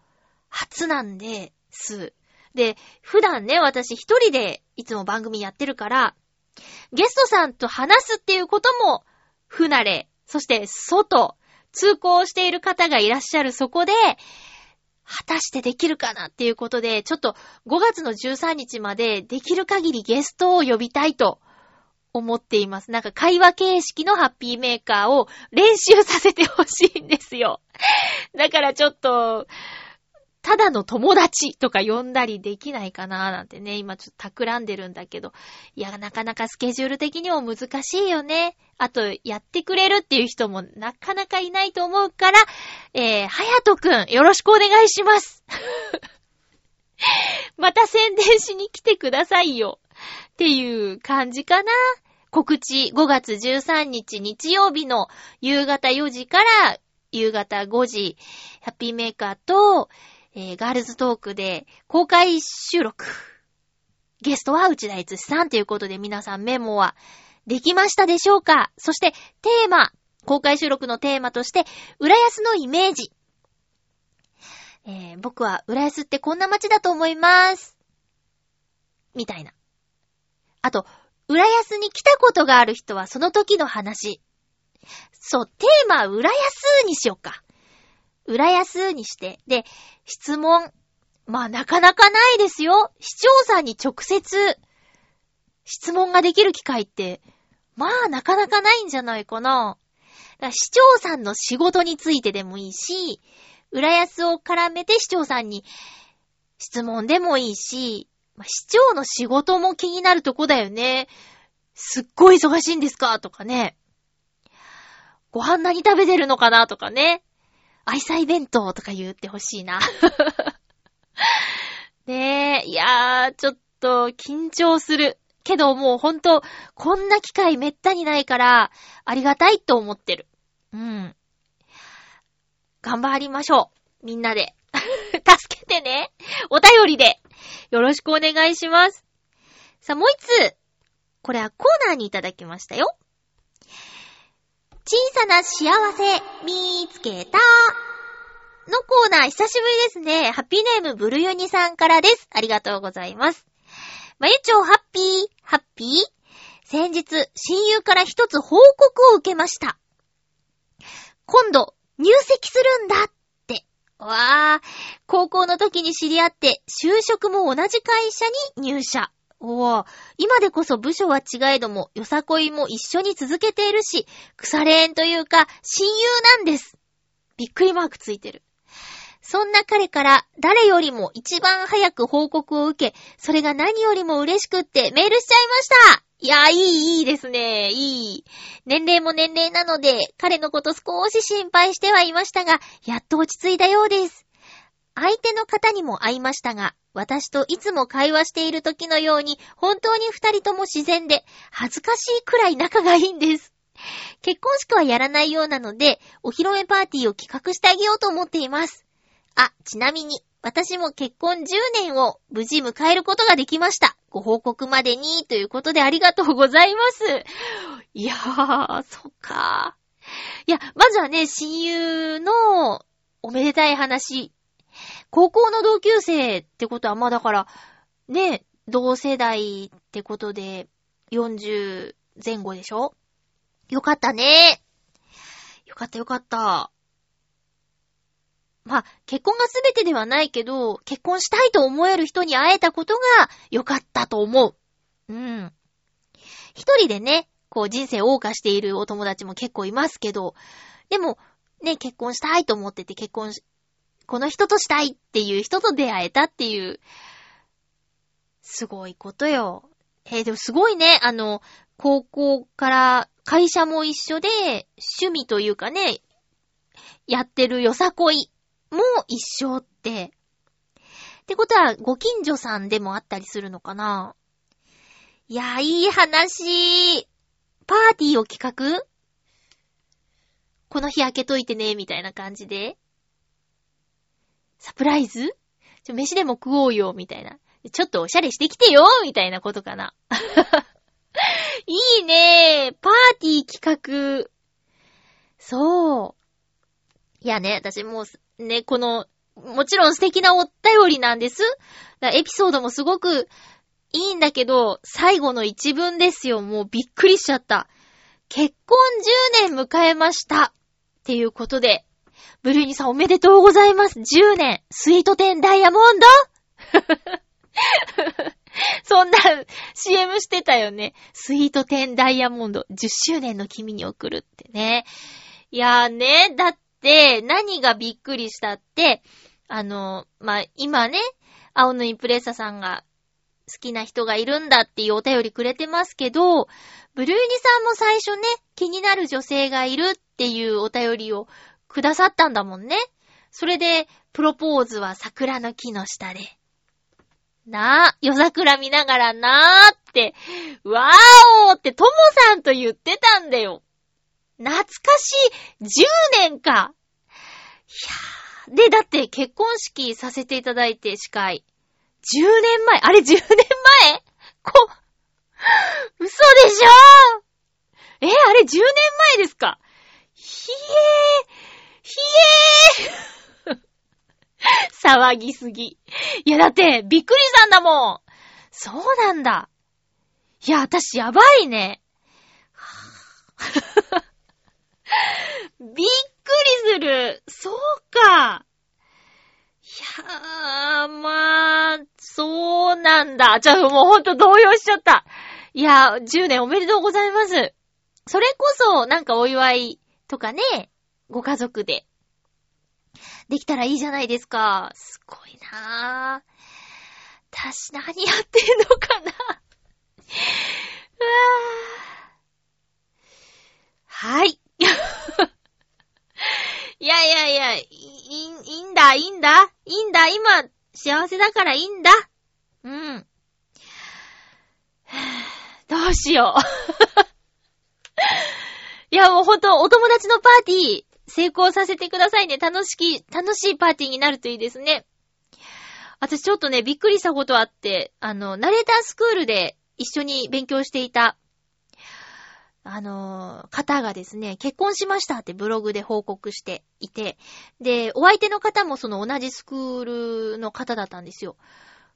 初なんです。で、普段ね、私一人でいつも番組やってるから、ゲストさんと話すっていうことも不慣れ、そして外、通行している方がいらっしゃるそこで、果たしてできるかなっていうことで、ちょっと5月の13日までできる限りゲストを呼びたいと思っています。なんか会話形式のハッピーメーカーを練習させてほしいんですよ。だからちょっと、ただの友達とか呼んだりできないかななんてね、今ちょっと企んでるんだけど。いや、なかなかスケジュール的にも難しいよね。あと、やってくれるっていう人もなかなかいないと思うから、えー、はやとくん、よろしくお願いします。また宣伝しに来てくださいよ。っていう感じかな。告知5月13日日曜日の夕方4時から夕方5時、ハッピーメーカーと、えー、ガールズトークで公開収録。ゲストは内田悦さんということで皆さんメモはできましたでしょうか？そしてテーマ、公開収録のテーマとして、浦安のイメージ。えー、僕は浦安ってこんな街だと思います？みたいな。あと、浦安に来たことがある人はその時の話。そう、テーマ浦安にしよっか。浦安にして。で、質問。まあなかなかないですよ。視聴者に直接質問ができる機会って、まあなかなかないんじゃないかな。だから視聴者の仕事についてでもいいし、浦安を絡めて視聴者に質問でもいいし、市長の仕事も気になるとこだよね。すっごい忙しいんですか？とかね。ご飯何食べてるのかな？とかね。愛妻弁当とか言ってほしいな。ねえ、いやー、ちょっと緊張する。けどもうほんと、こんな機会めったにないから、ありがたいと思ってる。うん。頑張りましょう。みんなで。助けてね。お便りで。よろしくお願いします。さあ、もう一つ。これはコーナーにいただきましたよ。小さな幸せ、見つけた。のコーナー、久しぶりですね。ハッピーネームブルユニさんからです。ありがとうございます。まゆちょハッピー、ハッピー先日、親友から一つ報告を受けました。今度、入籍するんだって。わー、高校の時に知り合って、就職も同じ会社に入社。おぉ、今でこそ部署は違えども、よさこいも一緒に続けているし、腐れ縁というか、親友なんです。びっくりマークついてる。そんな彼から誰よりも一番早く報告を受け、それが何よりも嬉しくってメールしちゃいましたいや、いい、いいですね。いい。年齢も年齢なので、彼のこと少し心配してはいましたが、やっと落ち着いたようです。相手の方にも会いましたが、私といつも会話している時のように、本当に二人とも自然で、恥ずかしいくらい仲がいいんです。結婚式はやらないようなので、お披露目パーティーを企画してあげようと思っています。あ、ちなみに、私も結婚10年を無事迎えることができました。ご報告までに、ということでありがとうございます。いやー、そっかー。いや、まずはね、親友のおめでたい話高校の同級生ってことは、まあだから、ね、同世代ってことで、40前後でしょ？よかったね。よかったよかった。まあ、結婚が全てではないけど、結婚したいと思える人に会えたことが良かったと思う。うん。一人でね、こう人生を謳歌しているお友達も結構いますけど、でも、ね、結婚したいと思ってて結婚し、この人としたいっていう人と出会えたっていう、すごいことよ。えー、でもすごいね、あの、高校から会社も一緒で、趣味というかね、やってるよさこいも一緒って。ってことは、ご近所さんでもあったりするのかないや、いい話。パーティーを企画？この日開けといてね、みたいな感じで。サプライズ？ちょ、飯でも食おうよ、みたいな。ちょっとおしゃれしてきてよみたいなことかな。いいねパーティー企画。そう。いやね、私もう、ね、この、もちろん素敵なお便りなんです。エピソードもすごくいいんだけど、最後の一文ですよ。もうびっくりしちゃった。結婚10年迎えました。っていうことで、ブルーニさんおめでとうございます。10年、スイートテンダイヤモンド そんな CM してたよね。スイートテンダイヤモンド10周年の君に送るってね。いやーね、だって何がびっくりしたって、あの、まあ、今ね、青のインプレッサさんが好きな人がいるんだっていうお便りくれてますけど、ブルーニさんも最初ね、気になる女性がいるっていうお便りをくださったんだもんね。それで、プロポーズは桜の木の下で。なあ、夜桜見ながらなーって、わーおーってともさんと言ってたんだよ。懐かしい、10年か。いやー。で、だって結婚式させていただいて司会。10年前、あれ10年前？こ、嘘でしょえあれ10年前ですか？ひえー、ひえー 騒ぎすぎ。いや、だって、びっくりしたんだもん。そうなんだ。いや、私やばいね。びっくりする。そうか。いやー、まあ、そうなんだ。じゃあもうほんと動揺しちゃった。いや、10年おめでとうございます。それこそ、なんかお祝いとかね、ご家族でできたらいいじゃないですか。すごいなぁ。私何やってんのかなうわぁはい。いやいやいや、い、いいんだ、いいんだ、いいんだ、今、幸せだからいいんだ。うん。どうしよう。いや、もうほんと、お友達のパーティー、成功させてくださいね。楽しき、楽しいパーティーになるといいですね。私ちょっとね、びっくりしたことあって、あの、ナレータースクールで一緒に勉強していた、あの方がですね、結婚しましたってブログで報告していて、で、お相手の方もその同じスクールの方だったんですよ。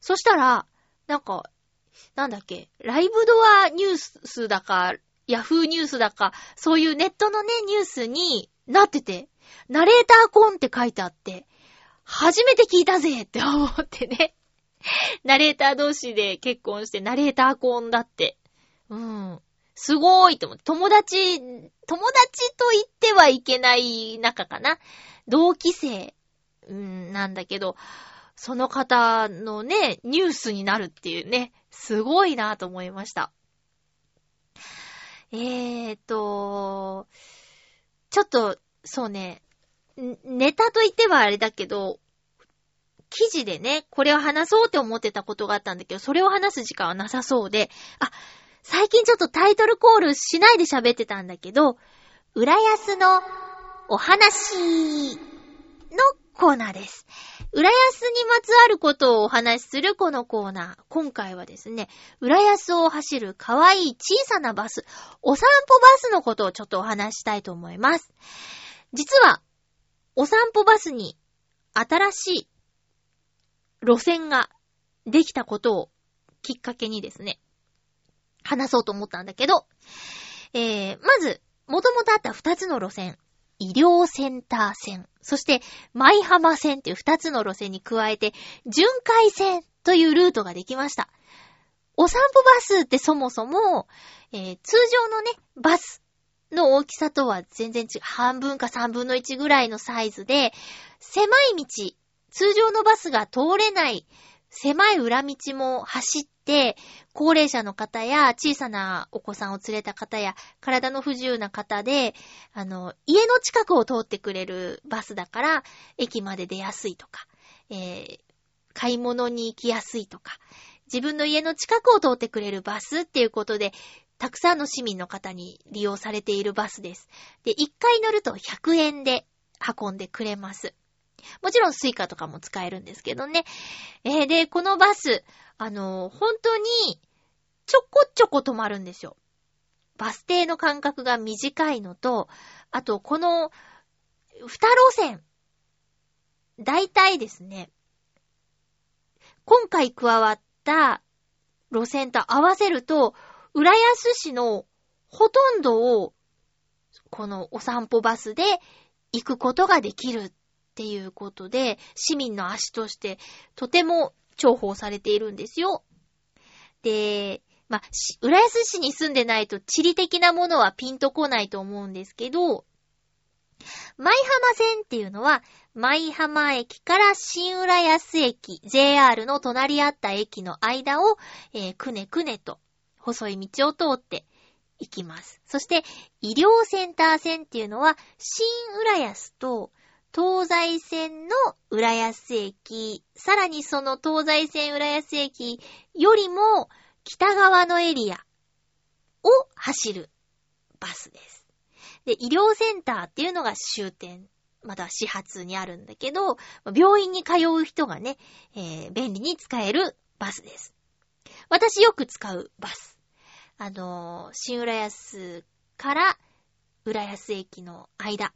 そしたら、なんか、なんだっけ、ライブドアニュースだから、ヤフーニュースだか、そういうネットのね、ニュースに、なってて、ナレーターコーンって書いてあって、初めて聞いたぜって思ってね。ナレーター同士で結婚してナレーターコーンだって。うん。すごーいと思って。友達、友達と言ってはいけない仲かな。同期生、うん、なんだけど、その方のね、ニュースになるっていうね、すごいなと思いました。えーと、ちょっと、そうね、ネタと言ってはあれだけど、記事でね、これを話そうって思ってたことがあったんだけど、それを話す時間はなさそうで、あ、最近ちょっとタイトルコールしないで喋ってたんだけど、浦安のお話のコーナーです。浦安にまつわることをお話しするこのコーナー。今回はですね、浦安を走る可愛い小さなバス、お散歩バスのことをちょっとお話したいと思います。実は、お散歩バスに新しい路線ができたことをきっかけにですね、話そうと思ったんだけど、えー、まず、もともとあった二つの路線。医療センター線、そして舞浜線っていう二つの路線に加えて、巡回線というルートができました。お散歩バスってそもそも、えー、通常のね、バスの大きさとは全然違う。半分か三分の一ぐらいのサイズで、狭い道、通常のバスが通れない狭い裏道も走って、高齢者の方や小さなお子さんを連れた方や体の不自由な方で、あの、家の近くを通ってくれるバスだから、駅まで出やすいとか、えー、買い物に行きやすいとか、自分の家の近くを通ってくれるバスっていうことで、たくさんの市民の方に利用されているバスです。で、1回乗ると100円で運んでくれます。もちろん Suica とかも使えるんですけどね。えー、で、このバス、あのー、本当にちょこちょこ止まるんですよ。バス停の間隔が短いのと、あと、この、二路線。大体ですね、今回加わった路線と合わせると、浦安市のほとんどを、このお散歩バスで行くことができるっていうことで、市民の足としてとても重宝されているんですよ。で、まあ、浦安市に住んでないと地理的なものはピンとこないと思うんですけど、舞浜線っていうのは、舞浜駅から新浦安駅、JR の隣り合った駅の間を、えー、くねくねと細い道を通って行きます。そして、医療センター線っていうのは、新浦安と東西線の浦安駅、さらにその東西線浦安駅よりも北側のエリアを走るバスです。で、医療センターっていうのが終点。まだ始発にあるんだけど、病院に通う人がね、えー、便利に使えるバスです。私よく使うバス。あのー、新浦安から浦安駅の間。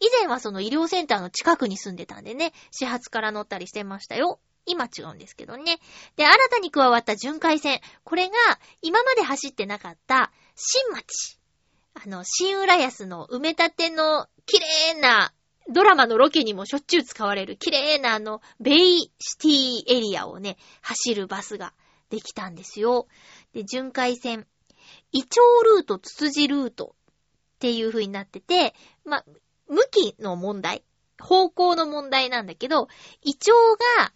以前はその医療センターの近くに住んでたんでね、始発から乗ったりしてましたよ。今違うんですけどね。で、新たに加わった巡回線。これが、今まで走ってなかった、新町。あの、新浦安の埋め立ての綺麗な、ドラマのロケにもしょっちゅう使われる綺麗なあの、ベイシティエリアをね、走るバスができたんですよ。で、巡回線。イチョウルート、ツツジルートっていう風になってて、ま、向きの問題、方向の問題なんだけど、イチョウが、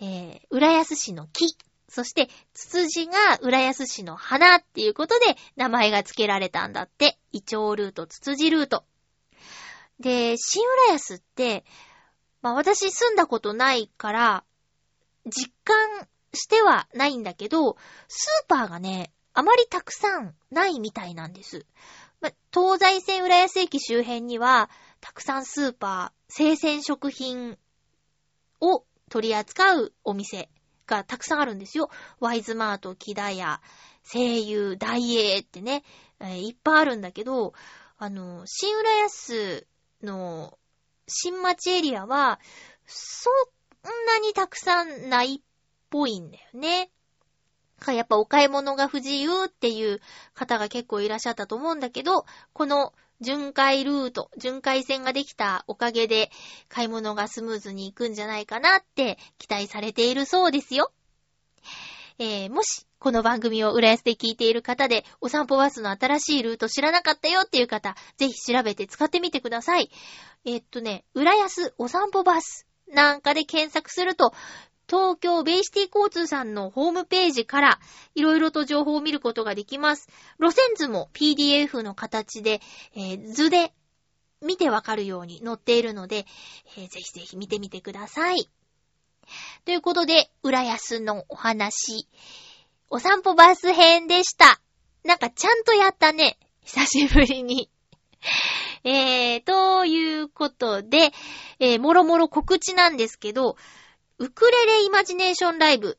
えー、浦安市の木、そして、ツツジが浦安市の花っていうことで名前が付けられたんだって。イチョウルート、ツツジルート。で、新浦安って、まあ私住んだことないから、実感してはないんだけど、スーパーがね、あまりたくさんないみたいなんです。ま東西線浦安駅周辺には、たくさんスーパー、生鮮食品を取り扱うお店がたくさんあるんですよ。ワイズマート、キダヤ、声優、ダイエーってね、えー、いっぱいあるんだけど、あの、新浦安の新町エリアは、そんなにたくさんないっぽいんだよね。やっぱお買い物が不自由っていう方が結構いらっしゃったと思うんだけど、この巡回ルート、巡回線ができたおかげで買い物がスムーズに行くんじゃないかなって期待されているそうですよ。えー、もし、この番組を浦安で聞いている方で、お散歩バスの新しいルート知らなかったよっていう方、ぜひ調べて使ってみてください。えー、っとね、浦安お散歩バスなんかで検索すると、東京ベイシティ交通さんのホームページからいろいろと情報を見ることができます。路線図も PDF の形で、えー、図で見てわかるように載っているので、えー、ぜひぜひ見てみてください。ということで、浦安のお話、お散歩バス編でした。なんかちゃんとやったね。久しぶりに。えー、ということで、えー、もろもろ告知なんですけど、ウクレレイマジネーションライブ。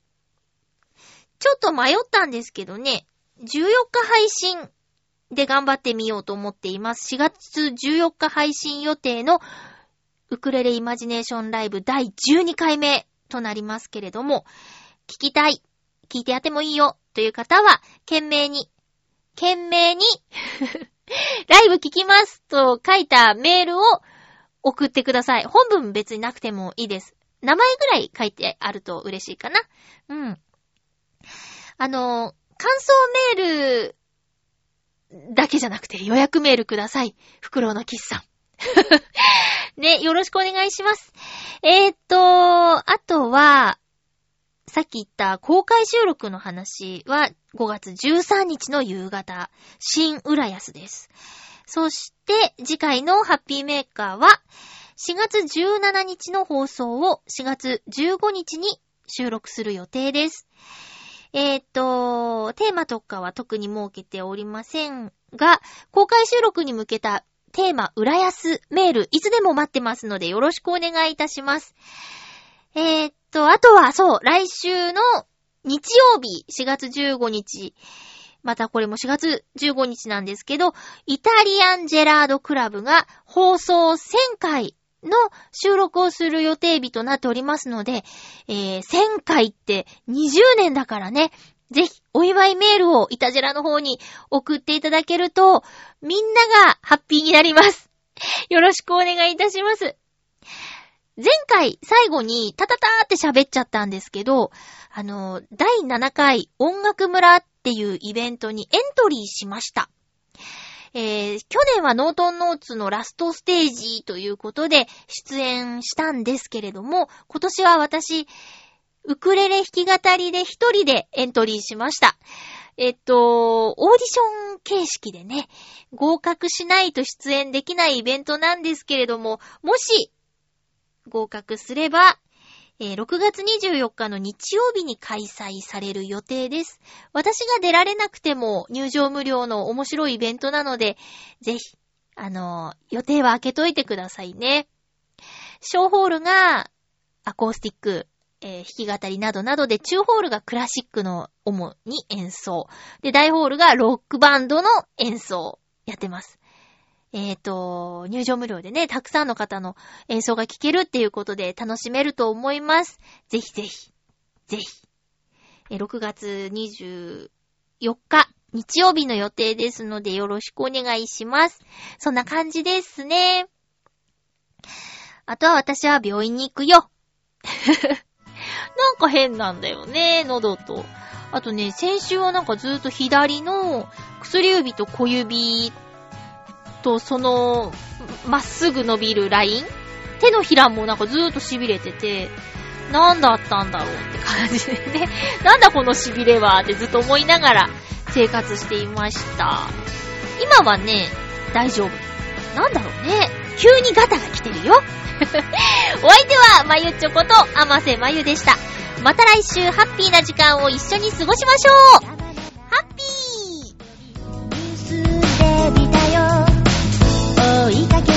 ちょっと迷ったんですけどね、14日配信で頑張ってみようと思っています。4月14日配信予定のウクレレイマジネーションライブ第12回目となりますけれども、聞きたい、聞いてやってもいいよという方は、懸命に、懸命に ライブ聞きますと書いたメールを送ってください。本文別になくてもいいです。名前ぐらい書いてあると嬉しいかな。うん。あの、感想メールだけじゃなくて予約メールください。フクロウのキスさん。ね、よろしくお願いします。えー、っと、あとは、さっき言った公開収録の話は5月13日の夕方、新浦安です。そして、次回のハッピーメーカーは、4月17日の放送を4月15日に収録する予定です。えー、っと、テーマとかは特に設けておりませんが、公開収録に向けたテーマ、浦安メール、いつでも待ってますのでよろしくお願いいたします。えー、っと、あとは、そう、来週の日曜日、4月15日、またこれも4月15日なんですけど、イタリアンジェラードクラブが放送1000回の収録をする予定日となっておりますので、えー、1000回って20年だからね、ぜひ、お祝いメールをイタジェラの方に送っていただけると、みんながハッピーになります。よろしくお願いいたします。前回最後にタタターって喋っちゃったんですけど、あの、第7回音楽村っていうイベントにエントリーしました。えー、去年はノートンノーツのラストステージということで出演したんですけれども、今年は私、ウクレレ弾き語りで一人でエントリーしました。えっと、オーディション形式でね、合格しないと出演できないイベントなんですけれども、もし、合格すれば、えー、6月24日の日曜日に開催される予定です。私が出られなくても入場無料の面白いイベントなので、ぜひ、あのー、予定は開けといてくださいね。小ホールがアコースティック、えー、弾き語りなどなどで、中ホールがクラシックの主に演奏。で、大ホールがロックバンドの演奏。やってます。えっ、ー、と、入場無料でね、たくさんの方の演奏が聴けるっていうことで楽しめると思います。ぜひぜひ、ぜひ。え6月24日、日曜日の予定ですのでよろしくお願いします。そんな感じですね。あとは私は病院に行くよ。なんか変なんだよね、喉と。あとね、先週はなんかずっと左の薬指と小指と、その、まっすぐ伸びるライン？手のひらもなんかずーっと痺れてて、なんだったんだろうって感じでね。なんだこの痺れはってずっと思いながら生活していました。今はね、大丈夫。なんだろうね。急にガタが来てるよ。お相手は、まゆちょこと、あませまゆでした。また来週、ハッピーな時間を一緒に過ごしましょう追いかけ